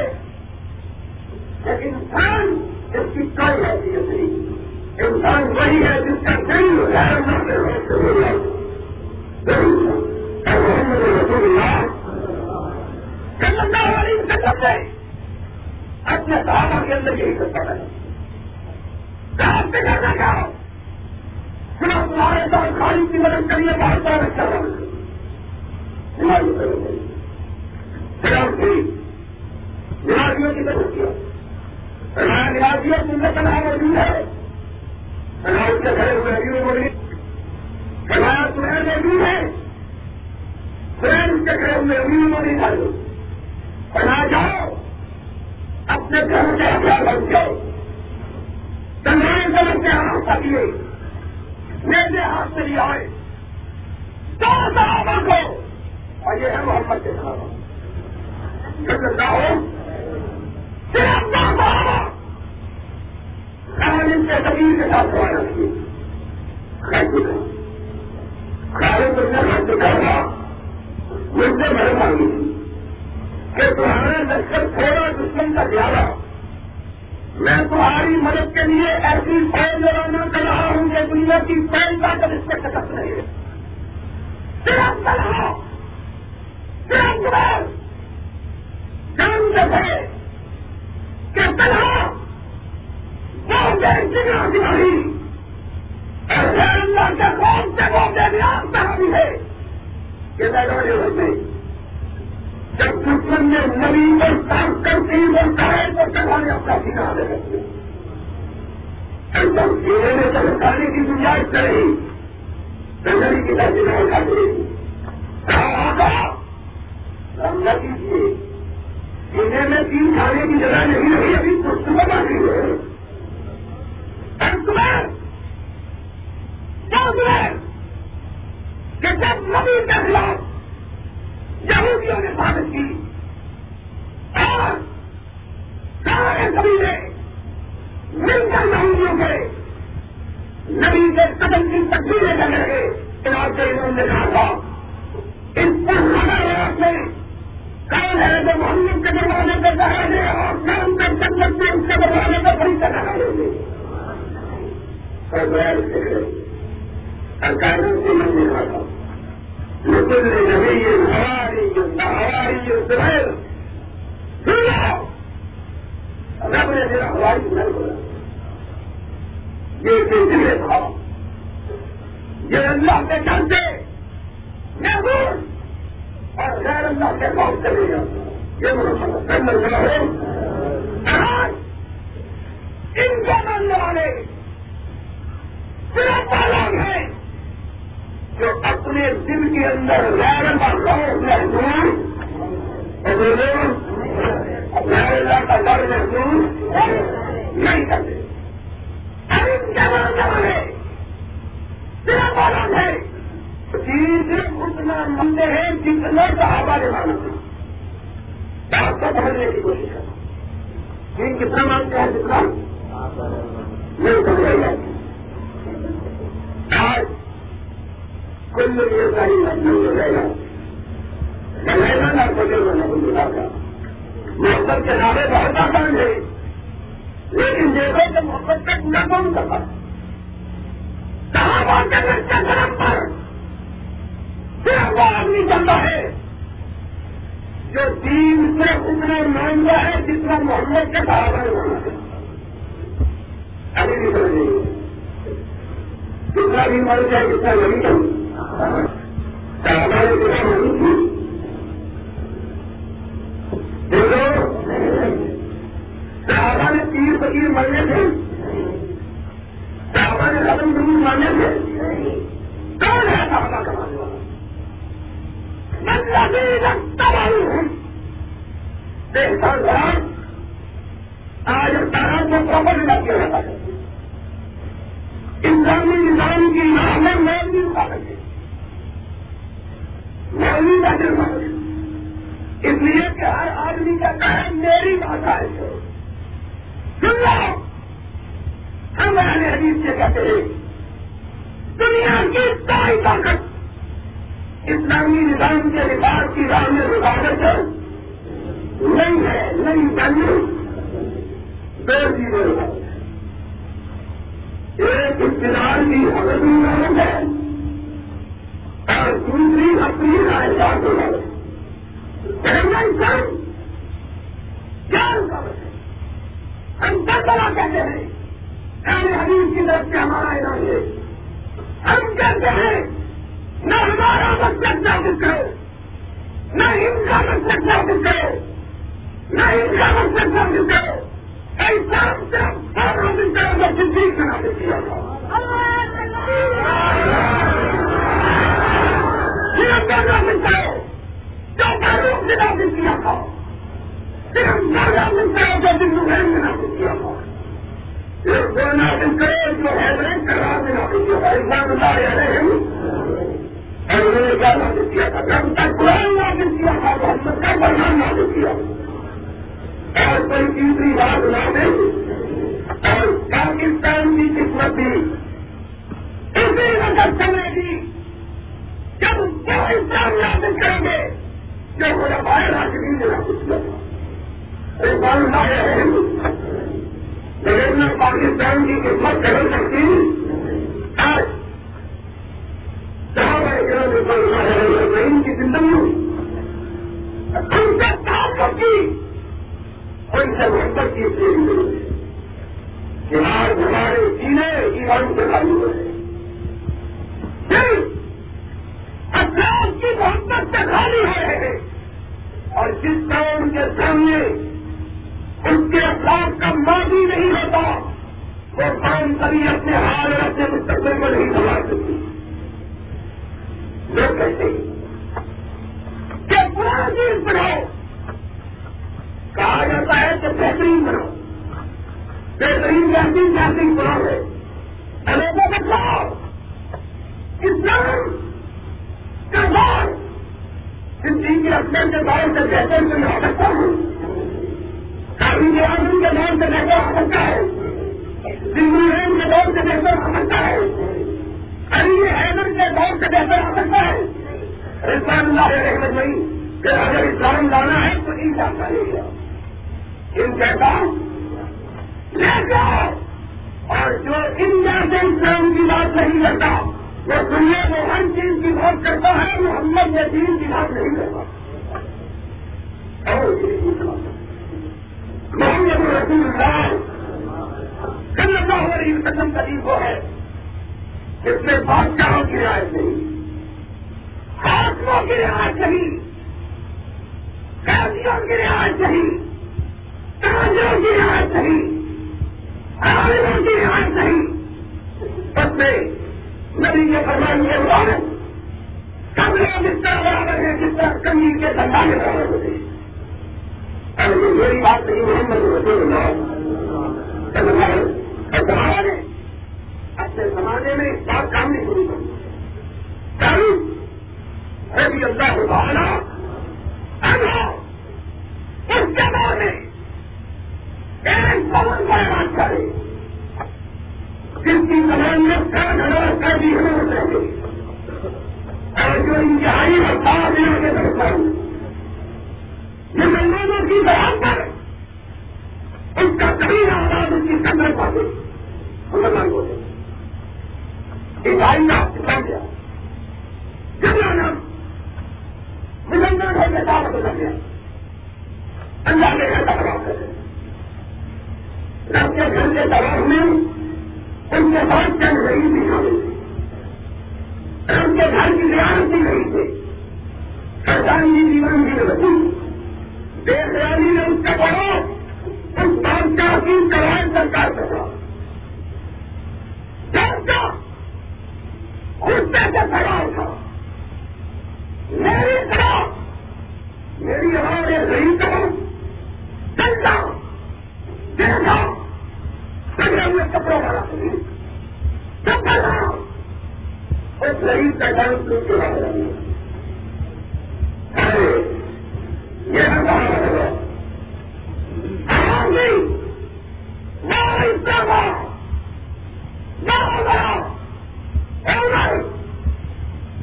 انسان اس کی کوئی حیثیت نہیں۔ انسان وہی ہے جس کا دل غیر مرد سے ہو محمد رسول اللہ اللہ علیہ وسلم نے اپنے صحابہ کے اندر یہی کرتا ہے کہاں سے کرنا چاہو صرف تمہارے ساتھ خالی کی مدد کریے بہت سارا چل رہا صرف بھی نوازیوں کی مدد کیا نوازیوں کی نقل موجود ہے اس کے کھڑے ہوئے ابھی بولی ہے۔ کے بنا جاؤ۔ اپنے گھر کے بن جاؤ۔ تنہائی سمجھ کے ہاتھ سکیے میرے ہاتھ سے لے آئے۔ دو صحابہ کو۔ اور یہ ہے محمد کے صحابہ۔ صرف دو صحابہ۔ خالد کے زمین کے ساتھ سوال رکھیے خالد نے ہاتھ دکھایا مجھ سے مدد مانگی تھی کہ تمہارا لشکر تھوڑا دشمن کا زیادہ میں تمہاری مدد کے لیے ایسی فوج روانہ کر رہا ہوں کہ دنیا کی کوئی طاقت اس سے شکست نہیں ہے۔ صرف چلا صرف جواب۔ جان سے کہ چلا وہ جگہ دکھائی اللہ کے قوم سے وہ بے نیاز ہے ہوتے جب دشمن نے نبی صاف کرتی بولتا ہے تو چلانے اپنا سینا دے سکتے سب سینے میں کی گنجائش کرے گندری کی طرف سے رہنا نہ نے بلا تھا محبت کے نعرے بہت آسان تھے لیکن دیکھو کہ محبت کا پورا کون کرتا کہاں بات کرنا چاہتا پر صرف وہ آدمی چلتا ہے جو دین صرف اتنا مانتا ہے جتنا محمد کے برابر ہونا ہے۔ ابھی بھی سمجھ کتنا بھی مر جائے، کتنا نہیں۔ کروں ہمارے کتنا نہیں تھی دیکھو صحابہ نے تیر فقیر مرنے تھے؟ صحابہ نے ختم ضرور ماننے تھے؟ کون ہے صحابہ کا ماننے والا؟ آج تارا کو پراپر لگ کیا جاتا ہے انسانی نظام کی راہ میں میں بھی اٹھا سکتے میں بھی بیٹھے اس لیے کہ ہر آدمی کا کہنا میری بھاشا ہے۔ سن لو ہم نے حدیث سے کہتے ہیں، دنیا کی ساری طاقت اسلامی نظام کے وکاس کی راہ میں رکاوٹ نہیں ہے، نہیں بنی۔ دو چیزیں ایک اقتدار کی حضرت نہیں ہے اور دوسری اپنی رائے دار کو انسان کیا رکاوٹ ہے ہم کیا بڑا کہتے ہیں؟ اہل حدیث کی طرف سے ہمارا اعلان ہے۔ ہم کہتے ہیں، نہ ہمارا مقصد ثابت کرو، نہ ان کا مقصد ثابت کرو، نہ ان کا مقصد ثابت کرو۔ ایسا صرف ثابت کرو تو زندگی سے ثابت کیا صرف ثابت کرو جو فاروق نے ثابت کیا تھا صرف ثابت کرو جو زندگی نے ثابت کیا تھا صرف نافذ جو کرا کیا تھا ایسا اور انہوں نے کیا نافذ کیا تھا جب تک قرآن نافذ کیا تھا تو ہم کا برنامہ نافذ کیا اور کوئی تیسری بات نہ اور پاکستان کی قسمت بھی اسی وقت چلے گی جب وہ اسلام نافذ کریں گے، جو خدا باہر حاصل نے نافذ ایک پاکستان کی قسمت بدل سکتی کی زندگی ان سے تعلق کی ان سے محبت کی زندگی کہ آج ہمارے سینے ایمان سے خالی ہوئے پھر اسلام کی محبت سے خالی ہیں اور جس قوم کے سامنے اس کے اخلاق کا ماضی نہیں ہوتا۔ وہ قوم کبھی اپنے حال اور اپنے مستقبل کو نہیں سنبھال سکتی۔ لوگ کہتے ہیں کہ پورا چیز بناؤ۔ کہا جاتا ہے کہ بہترین بناؤ۔ بہترین بہترین بہترین بناؤ۔ ہے لوگوں کو بتاؤ اسلام کا دور زندگی کے اپنے کے دور سے بہتر سے میں سکتا ہوں۔ کافی آدمی کے دور سے بہتر آ سکتا ہے زندگی کے دور سے بہتر آ ہے علی حیدر کے دور سے بہتر آ ہے اسلام اللہ رحمت نہیں کہ اگر اسلام لانا ہے تو ان کا کرے ان کہتا لے جاؤ اور جو انڈیا سے اسلام کی بات نہیں کرتا وہ دنیا میں ہر چیز کی بات کرتا ہے۔ محمد نے دین کی بات نہیں کرتا محمد رسول اللہ صلی اللہ علیہ وسلم کا قریب وہ ہے اس میں بادشاہوں کی رعایت نہیں حاکموں کی رعایت نہیں قیدیوں کی رعایت نہیں تاجروں کی رعایت نہیں عالموں کی رعایت نہیں بس میں نبی کے فرمان کے مطابق کب لوگ اس طرح برابر ہیں، جس طرح کمی کے دندا برابر ہوتے ہیں۔ میری بات نہیں محمد رسول اللہ صلی اللہ اپنے زمانے میں اس بات کام نہیں شروع کر ربی اللہ کو تعالیٰ اس کے بعد میں ایک بہت بڑا بات کرے جس کی زبان میں سات ہزار قیدی ہو رہے اور جو انتہائی رفتار دنوں کے درخت مسلمانوں کی بہت پر اس کا کبھی آواز اس کی قدر پاتے مسلمان بولے عیسائی کا اسلام کیا جتنا نام مسلمان ہو کے ساتھ بدل گیا اللہ کے گھر کا خراب کر رب کے گھر کے دباؤ میں ان کے ساتھ چل رہی تھی کھانے ان کے گھر کی ریاست بھی رہی تھی۔ سرکاری جیون کی رسی بے خیالی نے اس کا بڑا اس بادشاہ کی کرائے سرکار کرا غصے سے کھڑا تھا، میری طرح، میری آواز صحیح کرو چلتا دیکھا سگڑے ہوئے کپڑوں والا جب کرا وہ صحیح کا ڈانس کو چلا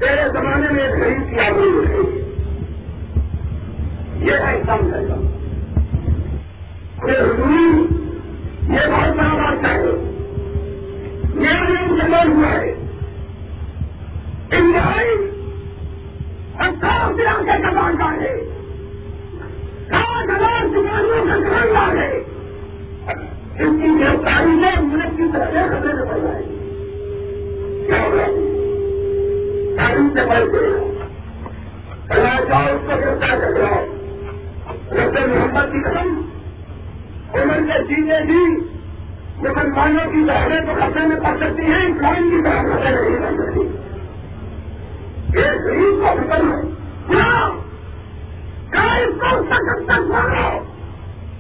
تیرے زمانے میں ایک غریب کی آدمی ہوئی یہ ہے سمجھے گا یہ بہت بڑا بات ہے میرا ہوا ہے انتہائی اٹھارہ دن کے کمان کا ہے سات ہزار دکانوں کا گھر ہے۔ ان کی گرفتاری میں ملک کی طرح خطرے میں پڑ جائے کیا؟ ہوگا تعلیم سے بڑھ گئے اللہ جاؤ اس کو گرفتار کر جاؤ رسل محمد کی قسم عمر کے چیزیں بھی مسلمانوں کی بہنیں تو خطرے میں پڑ سکتی ہیں اسلام کی بہن خطرے نہیں پڑ سکتی ایک غریب کا حکم ہے کیا اس کو اس جب تک مانو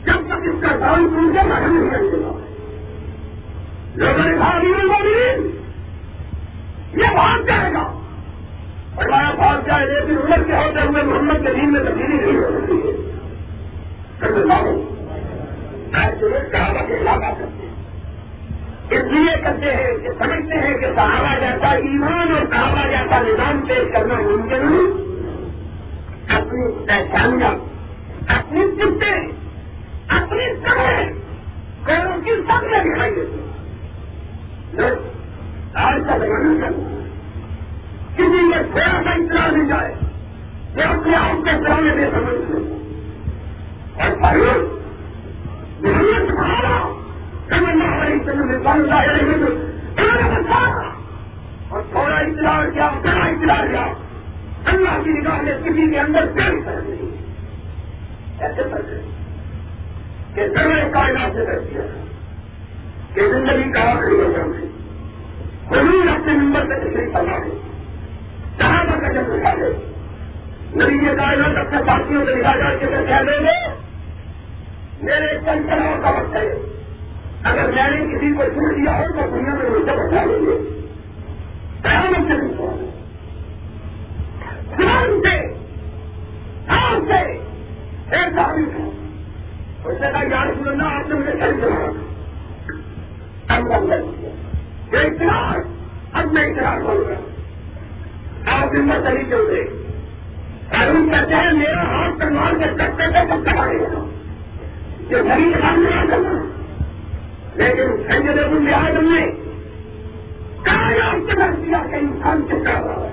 جب تک اس کا دان پوجا نہیں کرے گا لوگوں نے یہ بھاگ جائے گا۔ اور بھاگ جائے لیکن عمر کے ہوتے ہوئے محمد کے دین میں تبدیلی نہیں ہو سکتی۔ ہے اس لیے کرتے ہیں کہ سمجھتے ہیں کہ صحابہ جیسا ایمان اور صحابہ جیسا نظام پیش کرنا ممکن نہیں۔ اپنی پہچانیاں اپنی چپتے اپنی سمے گھروں کی سب میں دکھائی دیتی آج کا زمانہ کرنا کسی میں تھوڑا سا اطلاع نہیں جائے۔ وہ اپنے آپ کے پرانے میں سمجھتے اور پہلے محمد سہارا سمجھنا والی سمجھ بن رہے اور تھوڑا اطلاع کیا بڑا اطلاع کیا۔ اللہ کی نگاہ نے کسی کے اندر پیاری کر دی ایسے کر کہ سرے کائنات سے کر دیا کہ زندگی کا آخری وطن ہے۔ حضور اپنے نمبر سے تشریف کرنا ہے صحابہ کا جب اٹھا دے نبی یہ کائنات اپنے ساتھیوں سے لکھا جا کے کہہ دیں گے میرے چنچلاؤں کا وقت ہے۔ اگر میں نے کسی کو چھوڑ دیا ہو تو دنیا میں مجھے بچا لیں گے۔ قیامت سے نہیں سوال سے آم سے ایک آدمی تھا اس نے کہا یار سننا آپ نے مجھے چل چلا یہ اتحاد اب میں اتحاد ہو گیا آپ دن میں چلی چل گئے ارون کہتے ہیں میرا ہاتھ تلوار کے کٹ کرتے سب کرائے گا یہ غریب سامنے آ کرنا لیکن سنجے دیکھ لحاظ نے کہا آپ کے گھر دیا کہ انسان چکا ہوا ہے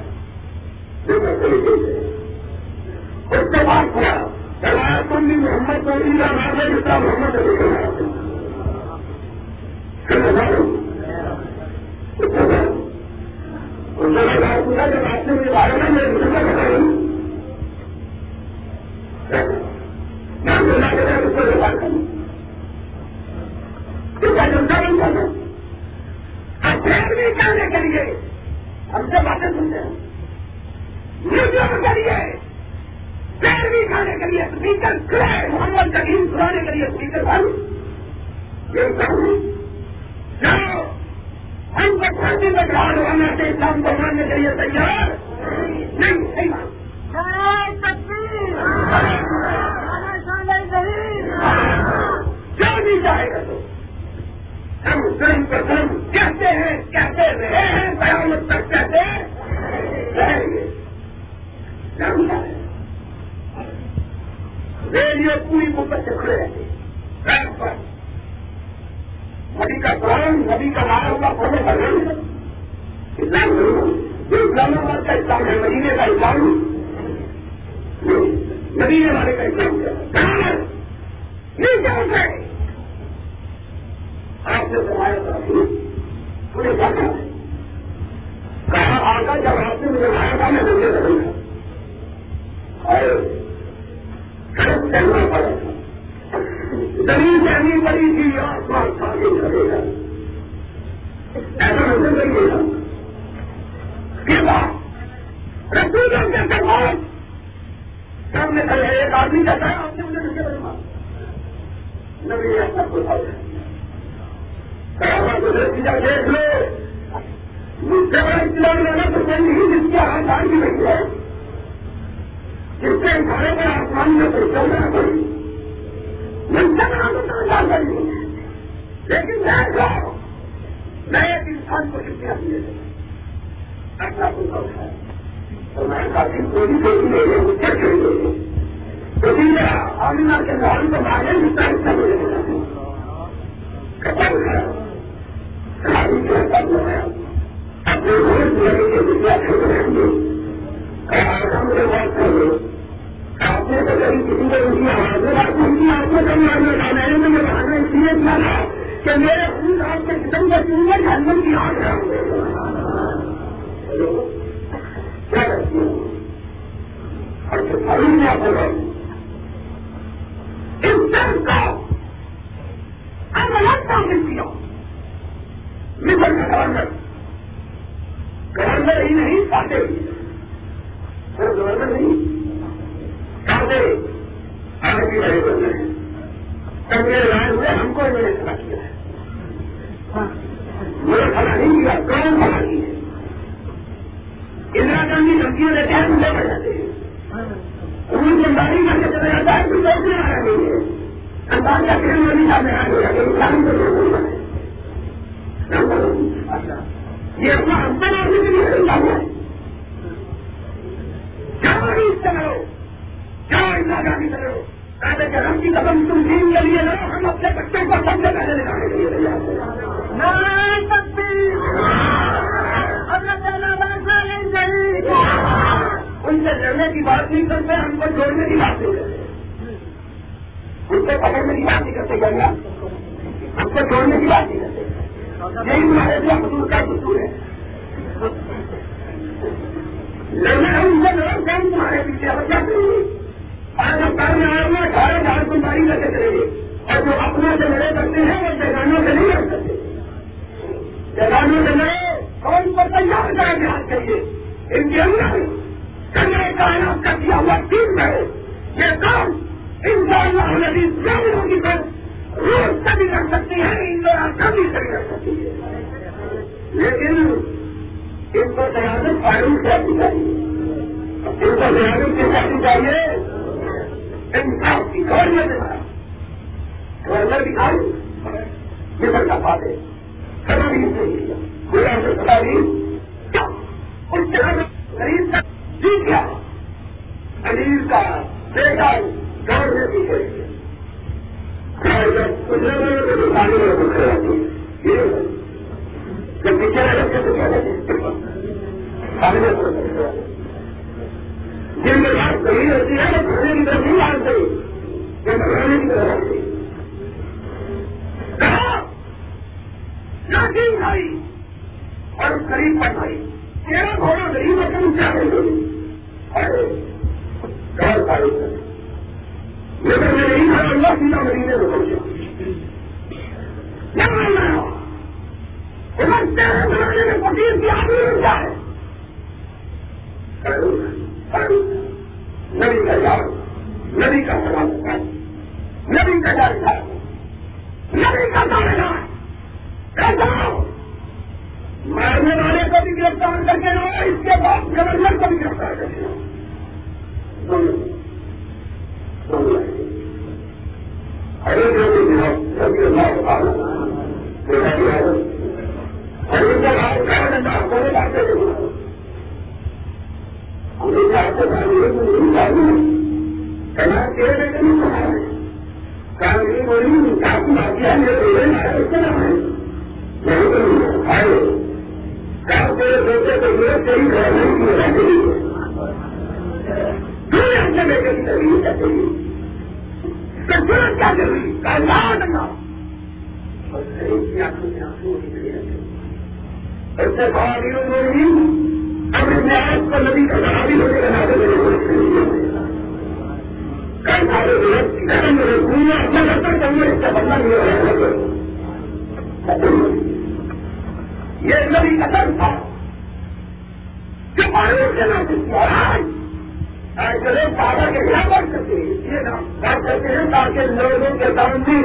اس کے بعد پڑا چلایا محمد کو عیدا محمد پوچھا جب بارے میں دوسرا بتائی میں بات کروں جنتا نہیں کرنا بھی کرنے کے لیے۔ ہم سے باتیں سنتے ہیں۔ میوزیم کے لیے پیر بھی کھانے کے لیے اسپیکر کھڑے محمد کریم سنانے کے لیے اسپیکر یہ جاؤ ہم کو پھانسی میں گھر ہونا سے اسلام کو ماننے کے لیے تیار۔ نہیں صحیح کیوں نہیں جائے گا تو ہم ظلم کو ظلم کہتے ہیں کہتے رہے ہیں قیامت تک کہتے رہیں گے۔ ریڈیو پوری مدت سے کھڑے رہتے ٹرین پر۔ نبی کا قرآن، نبی کا لایا ہوا فالو کر رہے ہیں اسلام جو اسلام آباد کا اسلام ہے، مدینے کا اسلام مدینے والے کا اسلام کہاں ہے۔ نہیں جانتے آپ سے سمایا تھا پورے جانا ہے۔ کہاں آگا جب آپ نے مجھے لایا تھا، میں مجھے رہوں گا۔ اور چلنا پڑا تھا زمین سے امین بڑی تھی، آسمان تھا مطلب یہ کرے گا ایسا نظر نہیں ملا کے بعد رسول کے سوال سامنے کھڑے ایک آدمی کہتا ہے، آپ نے مجھے نہیں بنوا نبی ایسا کو کہا گزرتی دیکھ لو؟ مجھ سے بڑا اسلام لینا تو کوئی نہیں جس کی آسان کی نہیں ہے۔ جس سے گھرے پر آسمان میں کوئی چلنا پڑی جان کری لیکن میں ایک انسان کو شکریہ دیے اپنا کوئی ہے۔ تو میں کافی کوئی کوئی لے لے چھوڑ دے تو پھر آمنا کے گاڑی کو مارے جس کا حصہ مجھے کپڑ ہے کھلاڑی کے حساب اپنے روز لگے کے روپیہ چھوڑ رہیں گے۔ مجھے بات کر آپ نے تو کبھی کسی کو ان کی آپ کو کبھی میں اس لیے کیا تھا کہ میرے آپ کے قدم کا کی آگ ہے کیا کرتی ہوں اور میں آپ کو اس دن کا اب الگ کیا مصر گورنر گورنر ہی نہیں پاتے گورنر نہیں آگے آگے بھی رہے بندے تب میرے رائے ہوئے ہم کو میں نے کھڑا کیا ہے؟ میرے کھڑا نہیں کیا، کون کھڑا نہیں ہے؟ اندرا گاندھی دھمکیوں دیتے ہیں مجھے پڑ جاتے ہیں۔ ان کو گاڑی کر کے چلا جاتا ہے کوئی روکنے والا نہیں ہے۔ انداز کا کھیل میں نہیں جانے آئے ہو جاتے ہیں اسلام کو روکنے والے یہ اپنا ہفتہ آدمی کے لیے خریدا ہے کیا اس سے کرو کیا اندرا کہتے کہ ہم کی قدم تم دین کے لیے لڑو ہم اپنے بچوں کو سب سے پہلے کے لیے تیار ان سے لڑنے کی بات نہیں کرتے ہم کو جوڑنے کی بات نہیں کرتے ان سے پکڑنے کی بات نہیں کرتے گنگا ہم کو جوڑنے کی بات نہیں کرتے یہی تمہارے دیا حضور کا قصور ہے لڑنا ان سے لڑو کام تمہارے پیچھے اور کیا کریں گے آج میں آئے ہوئے اٹھارہ ہزار کو تاریخ لے کے چلے گئے۔ اور جو اپنا سے لڑے کرتے ہیں، وہ بیگانوں سے نہیں لڑ سکتے۔ جگانوں سے لڑے، کون کو تیار کریں گے کے لیے ان کے اندر کنگڑے کائنات کا دیا ہوا ٹیم ہے یہ کام ان شاء اللہ نبی جامعوں کی طرف روز کبھی کر سکتی ہے ان دوران کبھی کبھی کر سکتی ہے۔ لیکن ان کو تیار قانون کرنی چاہیے۔ ان کو تیار کی کرنی چاہیے انصاف کی گورنمنٹ گورنر بھی آئی یہ بڑا بات ہے کبھی نہیں پورا اس کے غریب کا جیت گیا غریب کا بیٹا گاؤں میں بھی ہے جب پیچھے تو کیا جن میں بات صحیح ہوتی ہے، وہ کھانے کی طرف نہیں آ آتے۔ یہ بڑھانے کی طرف آتے کہا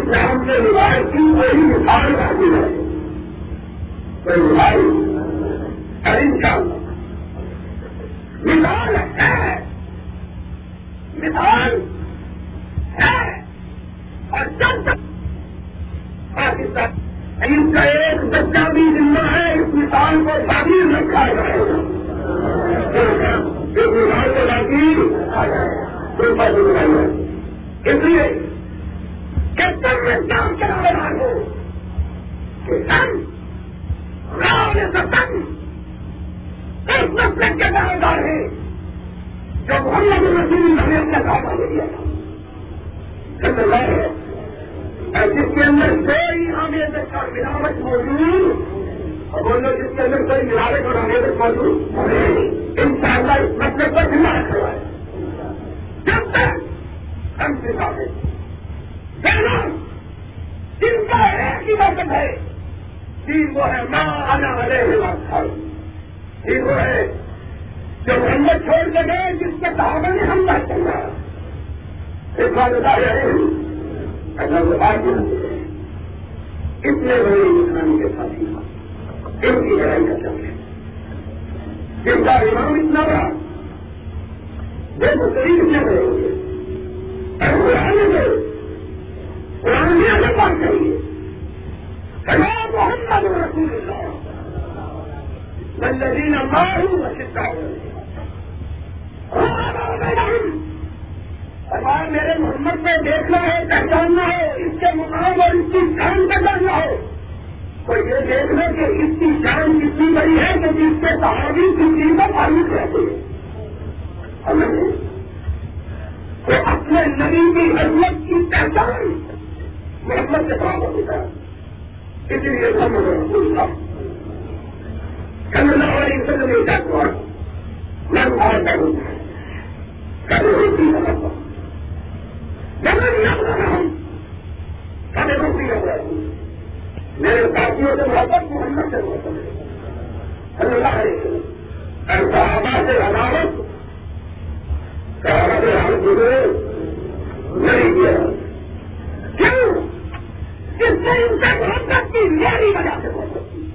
اسلام کے روایتی وہی مثال حاصل ہے۔ کوئی بھائی انشاء مثال ہے مثال ہے اور جب تک پاکستان ان کا ایک بچہ بھی ذمہ ہے اس مثال کو تعبیر رکھا جائے گا ایک مثال کو باقی کوئی بات نہیں اس لیے کہ تم میں کام کرا رہا ہو کہ سن راؤ نے سن اس مسئلے کے دار دار ہے جو محمد رسول اللہ نے اپنے کام دے دیا تھا۔ ہے جس کے اندر کوئی آمیت کا ملاوٹ موجود، اور بولو جس کے اندر کوئی ملاوٹ اور آمیت موجود ان شاء اللہ اس مسئلے پر ذمہ رکھا ہے جب تک ہم سے ثابت پہلا جن کا ایک ہی مقصد ہے کہ وہ ہے ماں آنا والے ٹھیک وہ ہے، جو محمد چھوڑ کے گئے، جس کے صحابہ نے حملہ کرنا اس بات بتایا اتنے بڑے انسان کے ساتھی ان کی لڑائی کا چل ہے۔ جن کا امام اتنا بڑا دیکھو شریف اتنے بڑے ہوں گے۔ قرآن میں قرآن میں الگ بات کریے محمد رسول اللہ۔ الذين ماروا وشدوا اور میرے محمد پہ دیکھنا ہے پہچاننا ہے اس کے مقام اور اس کی شان کا کرنا ہے۔ تو یہ دیکھنا کہ اس کی شان کتنی بڑی ہے کہ جس کے صحابی کسی کا تعلق رہتے ہیں تو اپنے نبی کی عظمت کی پہچان محمد کے کام ہوتا ہے۔ اسی لیے سب رسول تھا کل اور ان سے نہیں چاہتا میں باہر کروں کل روٹی کرتا جب میں نہ رہا ہوں کبھی روٹی کر رہا ہوں میرے ساتھیوں سے محبت محمد سے محبت۔ اللہ صحابہ سے عدالت۔ صحابہ ہم گزرے نہیں کیا۔ اس سے ان سے محبت کی میری وجہ سے محبت کی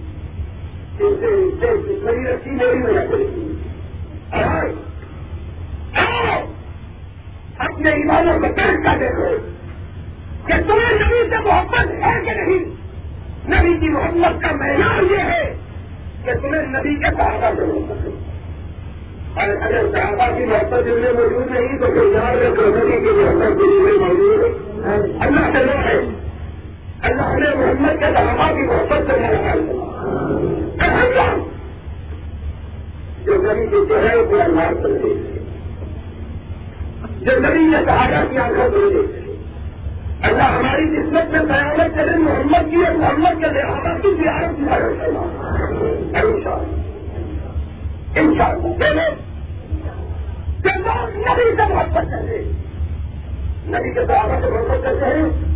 ان سے ان سے میری رسی میری وجہ سے اور اپنے ایمانوں کو درج کر دیکھو کہ تمہیں نبی سے محبت ہے کہ نہیں؟ نبی کی محبت کا معیار یہ ہے کہ تمہیں نبی کے صحابہ سے محبت ہے۔ اور اگر صحابہ کی محبت دل میں موجود نہیں، تو پھر یاد رکھو نبی کی محبت دل میں موجود ہے۔ اللہ سے لوگ ہے اللہ نے محمد کے صحابہ کی محبت سے میرا ملاقات جو نبی کی چہرے کو اللہ کر دے۔ جو نبی نے صحابہ کی آنکھوں کو دیکھتے اللہ ہماری قسمت میں قیامت کے دن محمد کی اور محمد کے لحاظ کی زیارت کی ان شاء اللہ نبی سے محبت کرتے نبی کے صحابہ سے محبت کرتے ہیں۔